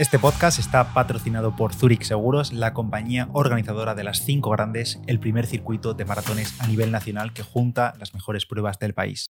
Este podcast está patrocinado por Zurich Seguros, la compañía organizadora de las cinco grandes, el primer circuito de maratones a nivel nacional que junta las mejores pruebas del país.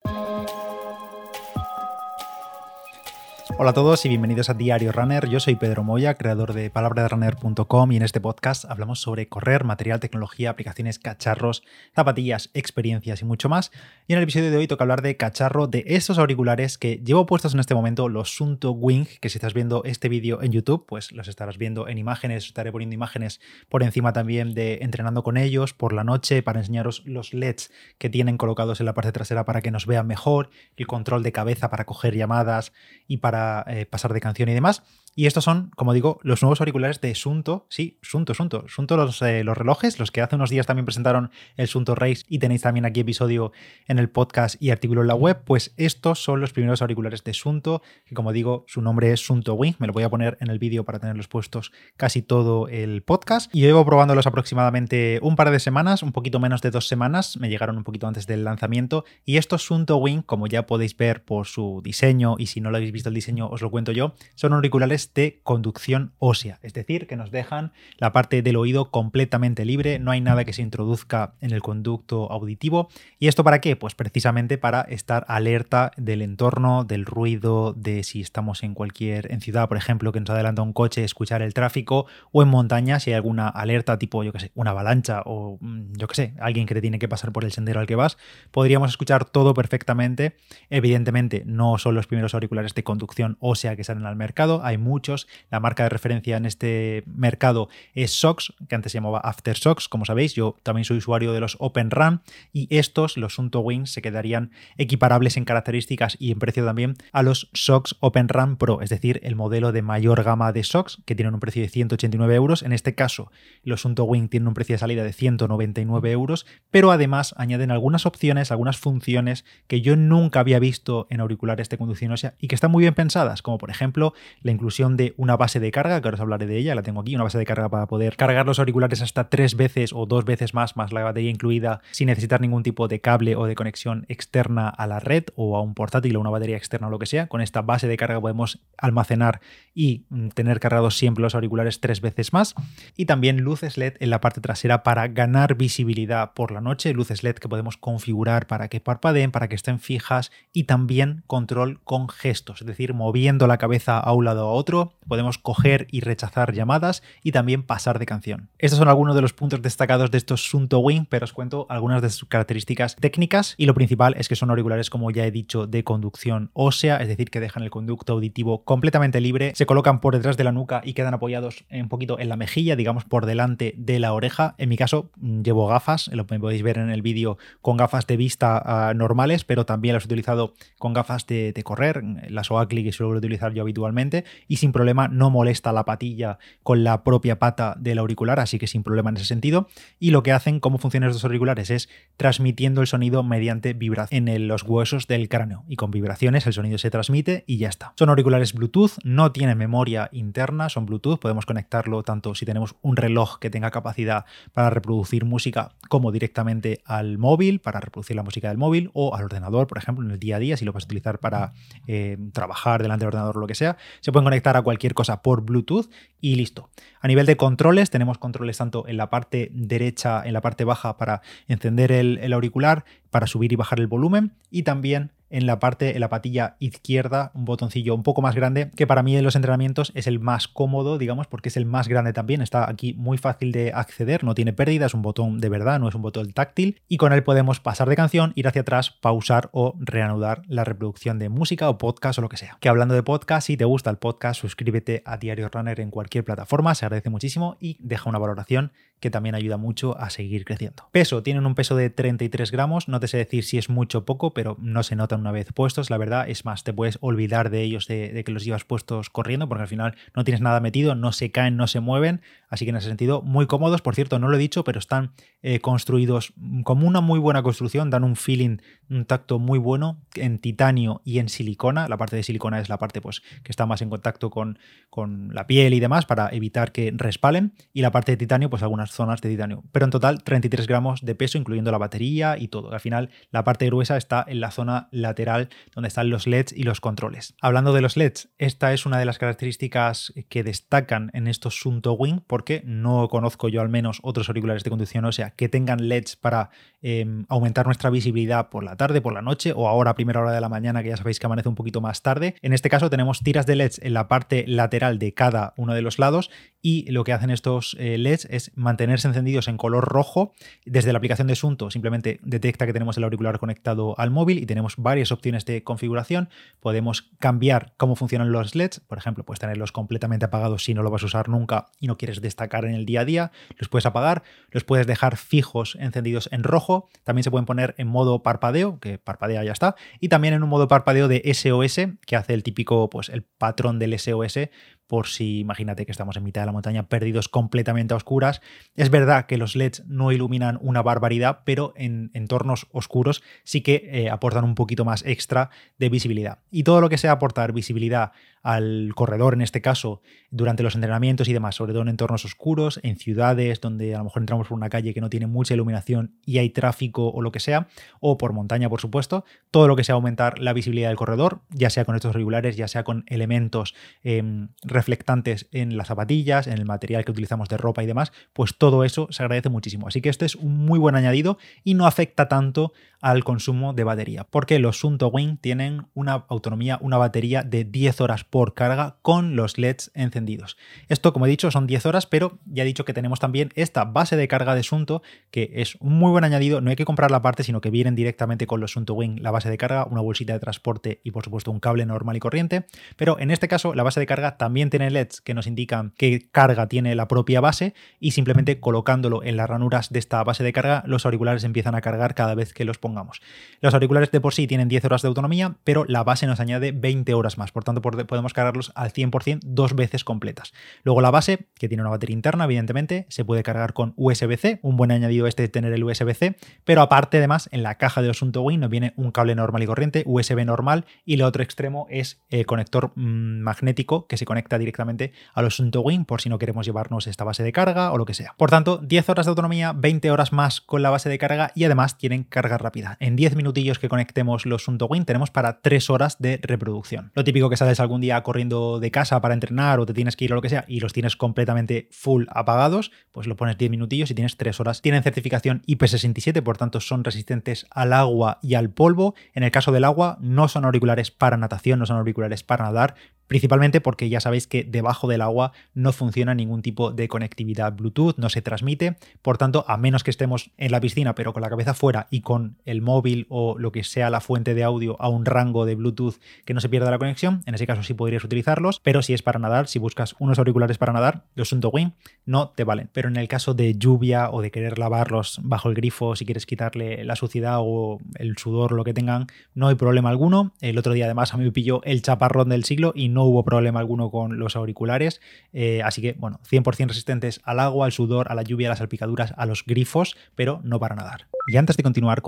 Hola a todos y bienvenidos a Diario Runner. Yo soy Pedro Moya, creador de palabraderunner.com y en este podcast hablamos sobre correr, material, tecnología, aplicaciones, cacharros, zapatillas, experiencias y mucho más. Y en el episodio de hoy toca hablar de cacharro de estos auriculares que llevo puestos en este momento, los Sunto Wing, que si estás viendo este vídeo en YouTube, pues los estarás viendo en imágenes, estaré poniendo imágenes por encima también de entrenando con ellos por la noche para enseñaros los LEDs que tienen colocados en la parte trasera para que nos vean mejor, el control de cabeza para coger llamadas y para eh, pasar de canción y demás. Y estos son, como digo, los nuevos auriculares de Sunto. Sí, Sunto, Sunto. Sunto los, eh, los relojes, los que hace unos días también presentaron el Sunto Race y tenéis también aquí episodio en el podcast y artículo en la web. Pues estos son los primeros auriculares de Sunto, que como digo, su nombre es Sunto Wing. Me lo voy a poner en el vídeo para tenerlos puestos casi todo el podcast. Y llevo probándolos aproximadamente un par de semanas, un poquito menos de dos semanas. Me llegaron un poquito antes del lanzamiento. Y estos Sunto Wing, como ya podéis ver por su diseño, y si no lo habéis visto el diseño, os lo cuento yo, son auriculares de conducción ósea, es decir, que nos dejan la parte del oído completamente libre, no hay nada que se introduzca en el conducto auditivo. ¿Y esto para qué? Pues precisamente para estar alerta del entorno, del ruido, de si estamos en cualquier, en ciudad, por ejemplo, que nos adelanta un coche, escuchar el tráfico, o en montaña, si hay alguna alerta tipo, yo que sé, una avalancha o mm, yo que sé, alguien que te tiene que pasar por el sendero al que vas, podríamos escuchar todo perfectamente. Evidentemente, no son los primeros auriculares de conducción ósea que salen al mercado, hay muchos, la marca de referencia en este mercado es Sox, que antes se llamaba Aftershocks, como sabéis. Yo también soy usuario de los Open Run y estos, los Sunto Wings, se quedarían equiparables en características y en precio también a los Sox Open Run Pro, es decir, el modelo de mayor gama de Sox, que tienen un precio de 189 euros. En este caso, los Sunto Wing tienen un precio de salida de 199 euros, pero además añaden algunas opciones, algunas funciones que yo nunca había visto en auriculares de conducción ósea y que están muy bien pensadas, como por ejemplo la inclusión de una base de carga, que ahora os hablaré de ella, la tengo aquí, una base de carga para poder cargar los auriculares hasta tres veces o dos veces más, más la batería incluida, sin necesitar ningún tipo de cable o de conexión externa a la red o a un portátil o una batería externa o lo que sea. Con esta base de carga podemos almacenar y mm, tener cargados siempre los auriculares tres veces más. Y también luces LED en la parte trasera para ganar visibilidad por la noche, luces LED que podemos configurar para que parpadeen, para que estén fijas y también control con gestos, es decir, moviendo la cabeza a un lado a otro, podemos coger y rechazar llamadas y también pasar de canción. Estos son algunos de los puntos destacados de estos Sunto Wing, pero os cuento algunas de sus características técnicas y lo principal es que son auriculares, como ya he dicho, de conducción ósea, es decir, que dejan el conducto auditivo completamente libre, se colocan por detrás de la nuca y quedan apoyados un poquito en la mejilla, digamos por delante de la oreja. En mi caso mm, llevo gafas, lo podéis ver en el vídeo con gafas de vista ah, normales, pero también las he utilizado con gafas de, correr, las Oakley que suelo utilizar yo habitualmente y sin problema no molesta la patilla con la propia pata del auricular, así que sin problema en ese sentido. Y lo que hacen, cómo funcionan estos auriculares, es transmitiendo el sonido mediante vibración en los huesos del cráneo. Y con vibraciones el sonido se transmite y ya está. Son auriculares Bluetooth, no tienen memoria interna, son Bluetooth, podemos conectarlo tanto si tenemos un reloj que tenga capacidad para reproducir música como directamente al móvil, para reproducir la música del móvil o al ordenador, por ejemplo, en el día a día, si lo vas a utilizar para eh, trabajar delante del ordenador o lo que sea. Se pueden conectar a cualquier cosa por Bluetooth y listo. A nivel de controles, tenemos controles tanto en la parte derecha, en la parte baja para encender el, auricular, para subir y bajar el volumen y también en la parte, en la patilla izquierda, un botoncillo un poco más grande, que para mí en los entrenamientos es el más cómodo, digamos, porque es el más grande también. Está aquí muy fácil de acceder, no tiene pérdida, es un botón de verdad, no es un botón táctil. Y con él podemos pasar de canción, ir hacia atrás, pausar o reanudar la reproducción de música o podcast o lo que sea. Que hablando de podcast, si te gusta el podcast, suscríbete a Diario Runner en cualquier plataforma, se agradece muchísimo y deja una valoración que también ayuda mucho a seguir creciendo. Peso, tienen un peso de 33 gramos, no te sé decir si es mucho o poco, pero no se nota una vez puestos, la verdad, es más, te puedes olvidar de ellos, de, que los llevas puestos corriendo, porque al final no tienes nada metido, no se caen, no se mueven, así que en ese sentido, muy cómodos, por cierto, no lo he dicho, pero están eh, construidos como una muy buena construcción, dan un feeling, un tacto muy bueno en titanio y en silicona, la parte de silicona es la parte pues, que está más en contacto con, con la piel y demás, para evitar que respalen, y la parte de titanio, pues algunas zonas de titanio, pero en total 33 gramos de peso, incluyendo la batería y todo, al final la parte gruesa está en la zona lateral donde están los LEDs y los controles. Hablando de los LEDs, esta es una de las características que destacan en estos Sunto Wing porque no conozco yo al menos otros auriculares de conducción ósea que tengan LEDs para em, aumentar nuestra visibilidad por la tarde, por la noche o ahora a primera hora de la mañana que ya sabéis que amanece un poquito más tarde. En este caso tenemos tiras de LEDs en la parte lateral de cada uno de los lados y lo que hacen estos eh, LEDs es mantenerse encendidos en color rojo. Desde la aplicación de Sunto simplemente detecta que tenemos el auricular conectado al móvil y tenemos varias opciones de configuración. Podemos cambiar cómo funcionan los LEDs, por ejemplo, puedes tenerlos completamente apagados si no lo vas a usar nunca y no quieres destacar en el día a día, los puedes apagar, los puedes dejar fijos encendidos en rojo, también se pueden poner en modo parpadeo, que parpadea ya está, y también en un modo parpadeo de SOS, que hace el típico, pues el patrón del SOS por si imagínate que estamos en mitad de la montaña perdidos completamente a oscuras. Es verdad que los LEDs no iluminan una barbaridad, pero en entornos oscuros sí que eh, aportan un poquito más extra de visibilidad. Y todo lo que sea aportar visibilidad al corredor, en este caso, durante los entrenamientos y demás, sobre todo en entornos oscuros, en ciudades donde a lo mejor entramos por una calle que no tiene mucha iluminación y hay tráfico o lo que sea, o por montaña, por supuesto, todo lo que sea aumentar la visibilidad del corredor, ya sea con estos regulares, ya sea con elementos em, reflectantes en las zapatillas, en el material que utilizamos de ropa y demás, pues todo eso se agradece muchísimo. Así que este es un muy buen añadido y no afecta tanto al consumo de batería, porque los Sunto Wing tienen una autonomía, una batería de 10 horas por carga con los LEDs encendidos. Esto, como he dicho, son 10 horas, pero ya he dicho que tenemos también esta base de carga de Sunto, que es un muy buen añadido, no hay que comprar la parte, sino que vienen directamente con los Sunto Wing, la base de carga, una bolsita de transporte y por supuesto un cable normal y corriente, pero en este caso la base de carga también tiene LEDs que nos indican qué carga tiene la propia base y simplemente colocándolo en las ranuras de esta base de carga, los auriculares empiezan a cargar cada vez que los Los auriculares de por sí tienen 10 horas de autonomía, pero la base nos añade 20 horas más, por tanto podemos cargarlos al 100% dos veces completas. Luego la base, que tiene una batería interna, evidentemente, se puede cargar con USB-C, un buen añadido este de tener el USB-C, pero aparte además en la caja de Asunto Win nos viene un cable normal y corriente, USB normal, y el otro extremo es el conector mm, magnético que se conecta directamente al Asunto Win por si no queremos llevarnos esta base de carga o lo que sea. Por tanto, 10 horas de autonomía, 20 horas más con la base de carga y además tienen carga rápida. En 10 minutillos que conectemos los Sunto Win tenemos para 3 horas de reproducción. Lo típico que sales algún día corriendo de casa para entrenar o te tienes que ir o lo que sea y los tienes completamente full apagados, pues lo pones 10 minutillos y tienes 3 horas. Tienen certificación IP67, por tanto son resistentes al agua y al polvo. En el caso del agua no son auriculares para natación, no son auriculares para nadar, principalmente porque ya sabéis que debajo del agua no funciona ningún tipo de conectividad Bluetooth, no se transmite, por tanto, a menos que estemos en la piscina pero con la cabeza fuera y con el móvil o lo que sea la fuente de audio a un rango de Bluetooth que no se pierda la conexión, en ese caso sí podrías utilizarlos, pero si es para nadar, si buscas unos auriculares para nadar, los Win no te valen. Pero en el caso de lluvia o de querer lavarlos bajo el grifo, si quieres quitarle la suciedad o el sudor, lo que tengan, no hay problema alguno. El otro día además a mí me pilló el chaparrón del siglo y no hubo problema alguno con los auriculares. Eh, así que, bueno, 100% resistentes al agua, al sudor, a la lluvia, a las salpicaduras, a los grifos, pero no para nadar. Y antes de continuar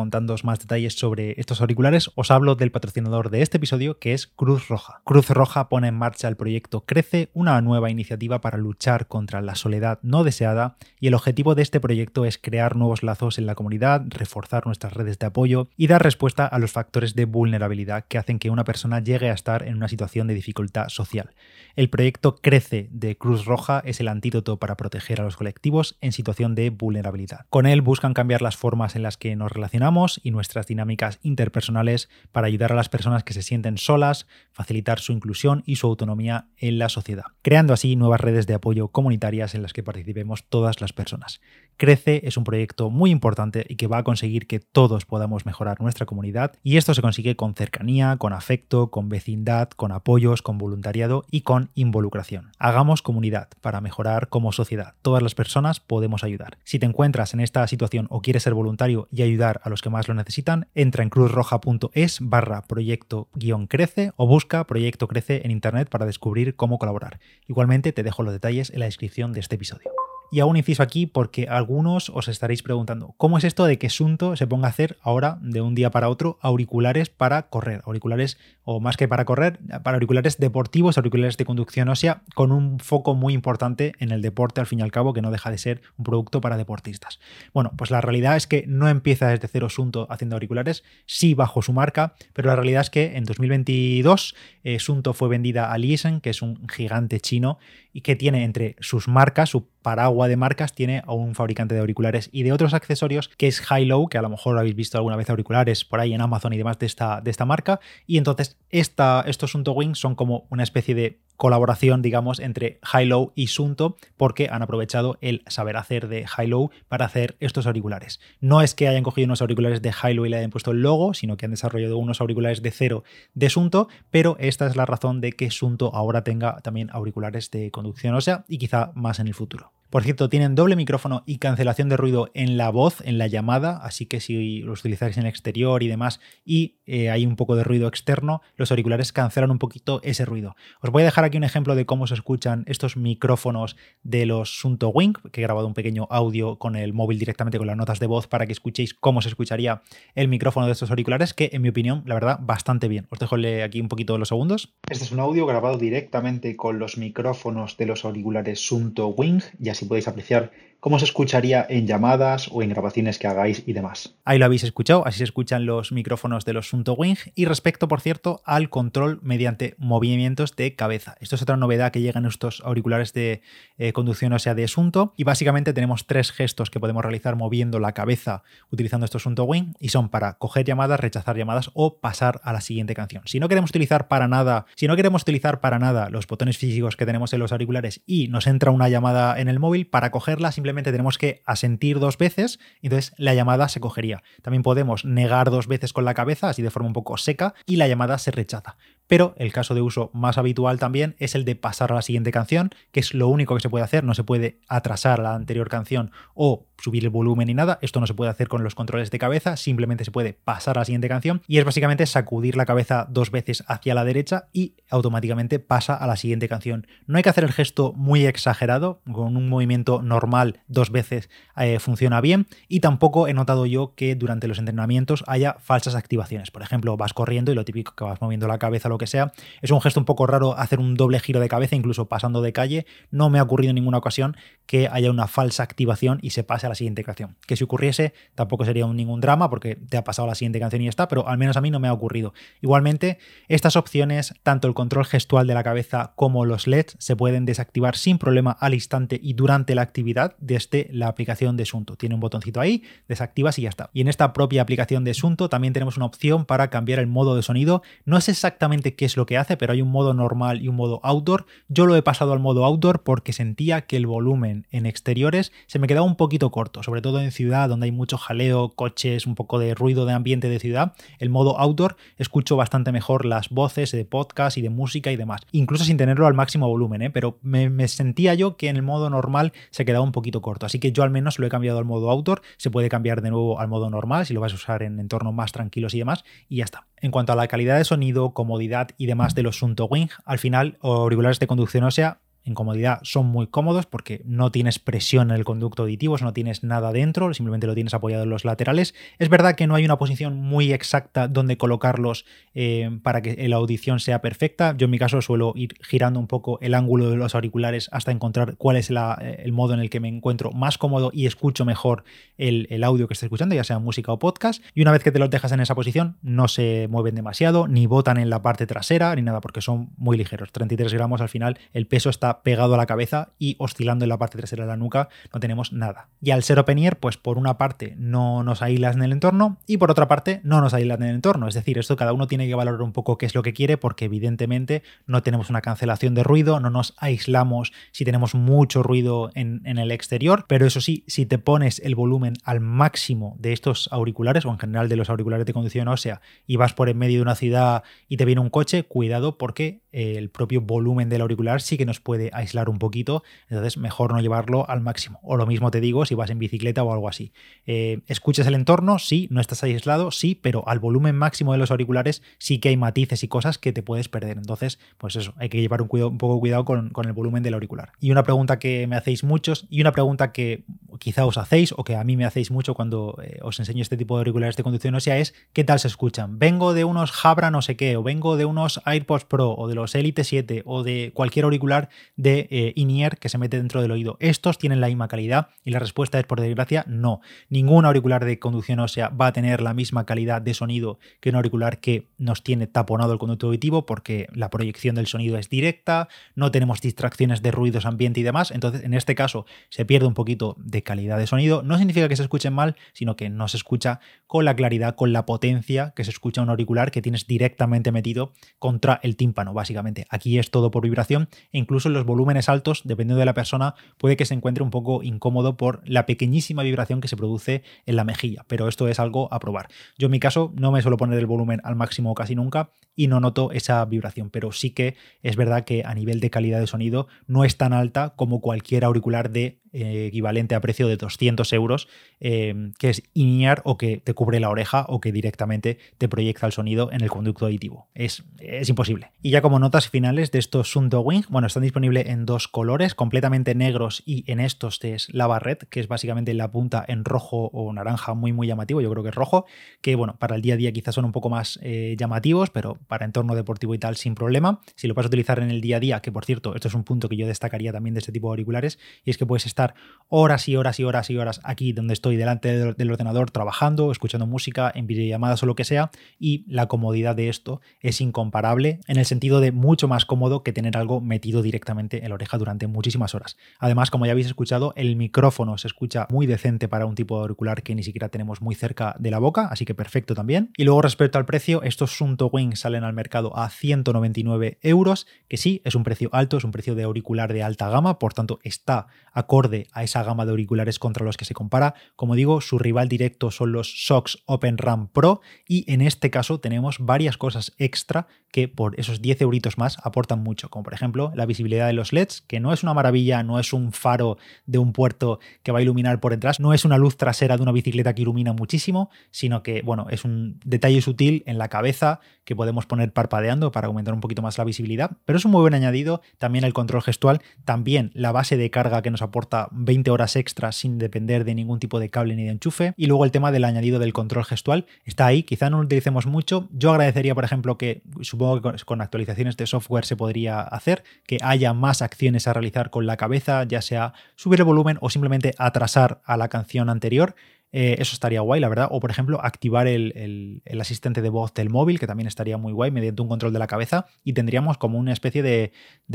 más detalles sobre estos auriculares, os hablo del patrocinador de este episodio que es Cruz Roja. Cruz Roja pone en marcha el proyecto Crece, una nueva iniciativa para luchar contra la soledad no deseada y el objetivo de este proyecto es crear nuevos lazos en la comunidad, reforzar nuestras redes de apoyo y dar respuesta a los factores de vulnerabilidad que hacen que una persona llegue a estar en una situación de dificultad social. El proyecto Crece de Cruz Roja es el antídoto para proteger a los colectivos en situación de vulnerabilidad. Con él buscan cambiar las formas en las que nos relacionamos y nuestras dinámicas interpersonales para ayudar a las personas que se sienten solas, facilitar su inclusión y su autonomía en la sociedad, creando así nuevas redes de apoyo comunitarias en las que participemos todas las personas. Crece es un proyecto muy importante y que va a conseguir que todos podamos mejorar nuestra comunidad y esto se consigue con cercanía, con afecto, con vecindad, con apoyos, con voluntariado y con involucración. Hagamos comunidad para mejorar como sociedad. Todas las personas podemos ayudar. Si te encuentras en esta situación o quieres ser voluntario, y ayudar a los que más lo necesitan, entra en cruzroja.es barra proyecto-crece o busca Proyecto Crece en Internet para descubrir cómo colaborar. Igualmente te dejo los detalles en la descripción de este episodio. Y hago un inciso aquí porque algunos os estaréis preguntando, ¿cómo es esto de que Sunto se ponga a hacer ahora, de un día para otro, auriculares para correr? Auriculares, o más que para correr, para auriculares deportivos, auriculares de conducción ósea, con un foco muy importante en el deporte, al fin y al cabo, que no deja de ser un producto para deportistas. Bueno, pues la realidad es que no empieza desde cero Sunto haciendo auriculares, sí bajo su marca, pero la realidad es que en 2022 eh, Sunto fue vendida a Liesen, que es un gigante chino y que tiene entre sus marcas, su paraguas de marcas, tiene a un fabricante de auriculares y de otros accesorios que es High-Low, que a lo mejor habéis visto alguna vez auriculares por ahí en Amazon y demás de esta, de esta marca. Y entonces esta, estos Sunto Wings son como una especie de colaboración, digamos, entre High-Low y Sunto, porque han aprovechado el saber hacer de High-Low para hacer estos auriculares. No es que hayan cogido unos auriculares de High-Low y le hayan puesto el logo, sino que han desarrollado unos auriculares de cero de Sunto, pero esta es la razón de que Sunto ahora tenga también auriculares de conducción ósea y quizá más en el futuro. Por cierto, tienen doble micrófono y cancelación de ruido en la voz, en la llamada, así que si los utilizáis en el exterior y demás y eh, hay un poco de ruido externo, los auriculares cancelan un poquito ese ruido. Os voy a dejar aquí un ejemplo de cómo se escuchan estos micrófonos de los Sunto Wing, que he grabado un pequeño audio con el móvil directamente con las notas de voz para que escuchéis cómo se escucharía el micrófono de estos auriculares, que en mi opinión, la verdad, bastante bien. Os dejo aquí un poquito los segundos. Este es un audio grabado directamente con los micrófonos de los auriculares Sunto Wing, ya si podéis apreciar cómo se escucharía en llamadas o en grabaciones que hagáis y demás. Ahí lo habéis escuchado, así se escuchan los micrófonos de los Sunto Wing y respecto, por cierto, al control mediante movimientos de cabeza. Esto es otra novedad que llega en estos auriculares de eh, conducción o sea de Sunto y básicamente tenemos tres gestos que podemos realizar moviendo la cabeza utilizando estos Sunto Wing y son para coger llamadas, rechazar llamadas o pasar a la siguiente canción. Si no queremos utilizar para nada, si no queremos utilizar para nada los botones físicos que tenemos en los auriculares y nos entra una llamada en el móvil, para cogerla simplemente tenemos que asentir dos veces entonces la llamada se cogería. También podemos negar dos veces con la cabeza, así de forma un poco seca, y la llamada se rechaza. Pero el caso de uso más habitual también es el de pasar a la siguiente canción, que es lo único que se puede hacer, no se puede atrasar la anterior canción o subir el volumen ni nada, esto no se puede hacer con los controles de cabeza, simplemente se puede pasar a la siguiente canción y es básicamente sacudir la cabeza dos veces hacia la derecha y automáticamente pasa a la siguiente canción. No hay que hacer el gesto muy exagerado, con un movimiento normal dos veces eh, funciona bien y tampoco he notado yo que durante los entrenamientos haya falsas activaciones. Por ejemplo, vas corriendo y lo típico que vas moviendo la cabeza, lo que sea, es un gesto un poco raro hacer un doble giro de cabeza, incluso pasando de calle. No me ha ocurrido en ninguna ocasión que haya una falsa activación y se pase a la siguiente canción. Que si ocurriese tampoco sería ningún drama porque te ha pasado la siguiente canción y ya está, pero al menos a mí no me ha ocurrido. Igualmente, estas opciones, tanto el control gestual de la cabeza como los LEDs, se pueden desactivar sin problema al instante y durante la actividad desde la aplicación de Sunto. Tiene un botoncito ahí, desactivas y ya está. Y en esta propia aplicación de Sunto también tenemos una opción para cambiar el modo de sonido. No es exactamente qué es lo que hace, pero hay un modo normal y un modo outdoor. Yo lo he pasado al modo outdoor porque sentía que el volumen en exteriores se me quedaba un poquito corto sobre todo en ciudad donde hay mucho jaleo, coches, un poco de ruido de ambiente de ciudad, el modo outdoor escucho bastante mejor las voces de podcast y de música y demás, incluso sin tenerlo al máximo volumen, ¿eh? pero me, me sentía yo que en el modo normal se quedaba un poquito corto, así que yo al menos lo he cambiado al modo outdoor, se puede cambiar de nuevo al modo normal si lo vas a usar en entornos más tranquilos y demás, y ya está. En cuanto a la calidad de sonido, comodidad y demás de los Sunto Wing, al final auriculares de conducción ósea en comodidad son muy cómodos porque no tienes presión en el conducto auditivo, no tienes nada dentro, simplemente lo tienes apoyado en los laterales. Es verdad que no hay una posición muy exacta donde colocarlos eh, para que la audición sea perfecta. Yo en mi caso suelo ir girando un poco el ángulo de los auriculares hasta encontrar cuál es eh, el modo en el que me encuentro más cómodo y escucho mejor el, audio que estoy escuchando, ya sea música o podcast. Y una vez que te los dejas en esa posición, no se mueven demasiado, ni botan en la parte trasera, ni nada, porque son muy ligeros. 33 gramos al final, el peso está pegado a la cabeza y oscilando en la parte trasera de la nuca no tenemos nada. Y al ser open ear, pues por una parte no nos aíslas en el entorno y por otra parte no nos aíslas en el entorno. Es decir, esto cada uno tiene que valorar un poco qué es lo que quiere porque evidentemente no tenemos una cancelación de ruido, no nos aislamos si tenemos mucho ruido en, en el exterior, pero eso sí, si te pones el volumen al máximo de estos auriculares o en general de los auriculares de conducción ósea y vas por en medio de una ciudad y te viene un coche, cuidado porque el propio volumen del auricular sí que nos puede puede aislar un poquito, entonces mejor no llevarlo al máximo. O lo mismo te digo si vas en bicicleta o algo así. Eh, ¿Escuchas el entorno? Sí, no estás aislado, sí, pero al volumen máximo de los auriculares sí que hay matices y cosas que te puedes perder. Entonces, pues eso, hay que llevar un, cuidado, un poco cuidado con, el volumen del auricular. Y una pregunta que me hacéis muchos y una pregunta que quizá os hacéis o que a mí me hacéis mucho cuando eh, os enseño este tipo de auriculares de conducción ósea es ¿qué tal se escuchan? Vengo de unos Jabra no sé qué, o vengo de unos AirPods Pro, o de los Elite 7, o de cualquier auricular de eh, in-ear que se mete dentro del oído. ¿Estos tienen la misma calidad? Y la respuesta es, por desgracia, no. Ningún auricular de conducción ósea va a tener la misma calidad de sonido que un auricular que nos tiene taponado el conducto auditivo, porque la proyección del sonido es directa, no tenemos distracciones de ruidos ambiente y demás. Entonces, en este caso, se pierde un poquito de calidad de sonido. No significa que se escuchen mal, sino que no se escucha con la claridad, con la potencia que se escucha un auricular que tienes directamente metido contra el tímpano, básicamente. Aquí es todo por vibración e incluso los volúmenes altos, dependiendo de la persona, puede que se encuentre un poco incómodo por la pequeñísima vibración que se produce en la mejilla, pero esto es algo a probar. Yo en mi caso no me suelo poner el volumen al máximo casi nunca y no noto esa vibración, pero sí que es verdad que a nivel de calidad de sonido no es tan alta como cualquier auricular de eh, equivalente a precio de 200 euros, eh, que es INEAR o que te cubre la oreja o que directamente te proyecta el sonido en el conducto auditivo. Es, es imposible. Y ya como notas finales de estos Sunto Wing, bueno, están disponibles en dos colores, completamente negros y en estos es lava red, que es básicamente la punta en rojo o naranja muy muy llamativo, yo creo que es rojo, que bueno, para el día a día quizás son un poco más eh, llamativos, pero para entorno deportivo y tal sin problema. Si lo vas a utilizar en el día a día, que por cierto, esto es un punto que yo destacaría también de este tipo de auriculares, y es que puedes estar horas y horas y horas y horas aquí donde estoy delante del ordenador trabajando, escuchando música, en videollamadas o lo que sea, y la comodidad de esto es incomparable en el sentido de mucho más cómodo que tener algo metido directamente en la oreja durante muchísimas horas. Además, como ya habéis escuchado, el micrófono se escucha muy decente para un tipo de auricular que ni siquiera tenemos muy cerca de la boca, así que perfecto también. Y luego respecto al precio, estos Sunto Wing salen al mercado a 199 euros, que sí, es un precio alto, es un precio de auricular de alta gama, por tanto está acorde a esa gama de auriculares contra los que se compara. Como digo, su rival directo son los Sox Open RAM Pro y en este caso tenemos varias cosas extra que por esos 10 euritos más aportan mucho, como por ejemplo la visibilidad de los LEDs, que no es una maravilla, no es un faro de un puerto que va a iluminar por detrás, no es una luz trasera de una bicicleta que ilumina muchísimo, sino que, bueno, es un detalle sutil en la cabeza que podemos poner parpadeando para aumentar un poquito más la visibilidad, pero es un muy buen añadido, también el control gestual, también la base de carga que nos aporta 20 horas extras sin depender de ningún tipo de cable ni de enchufe. Y luego el tema del añadido del control gestual está ahí, quizá no lo utilicemos mucho. Yo agradecería, por ejemplo, que supongo que con actualizaciones de software se podría hacer, que haya más acciones a realizar con la cabeza, ya sea subir el volumen o simplemente atrasar a la canción anterior. Eh, eso estaría guay, la verdad. O, por ejemplo, activar el, asistente de voz del móvil, que también estaría muy guay, mediante un control de la cabeza. Y tendríamos como una especie de,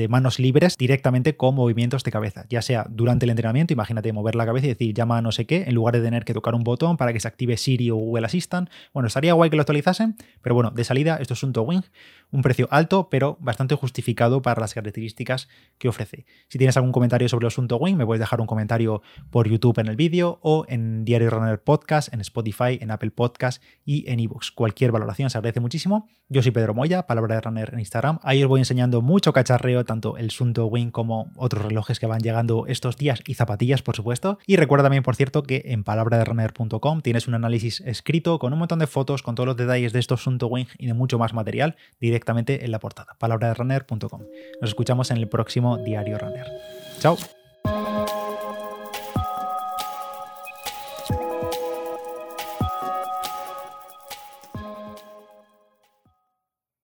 manos libres directamente con movimientos de cabeza. Ya sea durante el entrenamiento, imagínate mover la cabeza y decir llama a no sé qué, en lugar de tener que tocar un botón para que se active Siri o Google Assistant. Bueno, estaría guay que lo actualizasen, pero bueno, de salida, esto es un Wing, un precio alto, pero bastante justificado para las características que ofrece. Si tienes algún comentario sobre el asunto Wing, me puedes dejar un comentario por YouTube en el vídeo o en Diario Podcast, en Spotify, en Apple Podcast y en ebooks. Cualquier valoración se agradece muchísimo. Yo soy Pedro Moya, palabra de runner en Instagram. Ahí os voy enseñando mucho cacharreo, tanto el Sunto Wing como otros relojes que van llegando estos días y zapatillas, por supuesto. Y recuerda también, por cierto, que en palabraderunner.com tienes un análisis escrito con un montón de fotos, con todos los detalles de estos Sunto Wing y de mucho más material directamente en la portada. palabraderunner.com. Nos escuchamos en el próximo Diario Runner. Chao.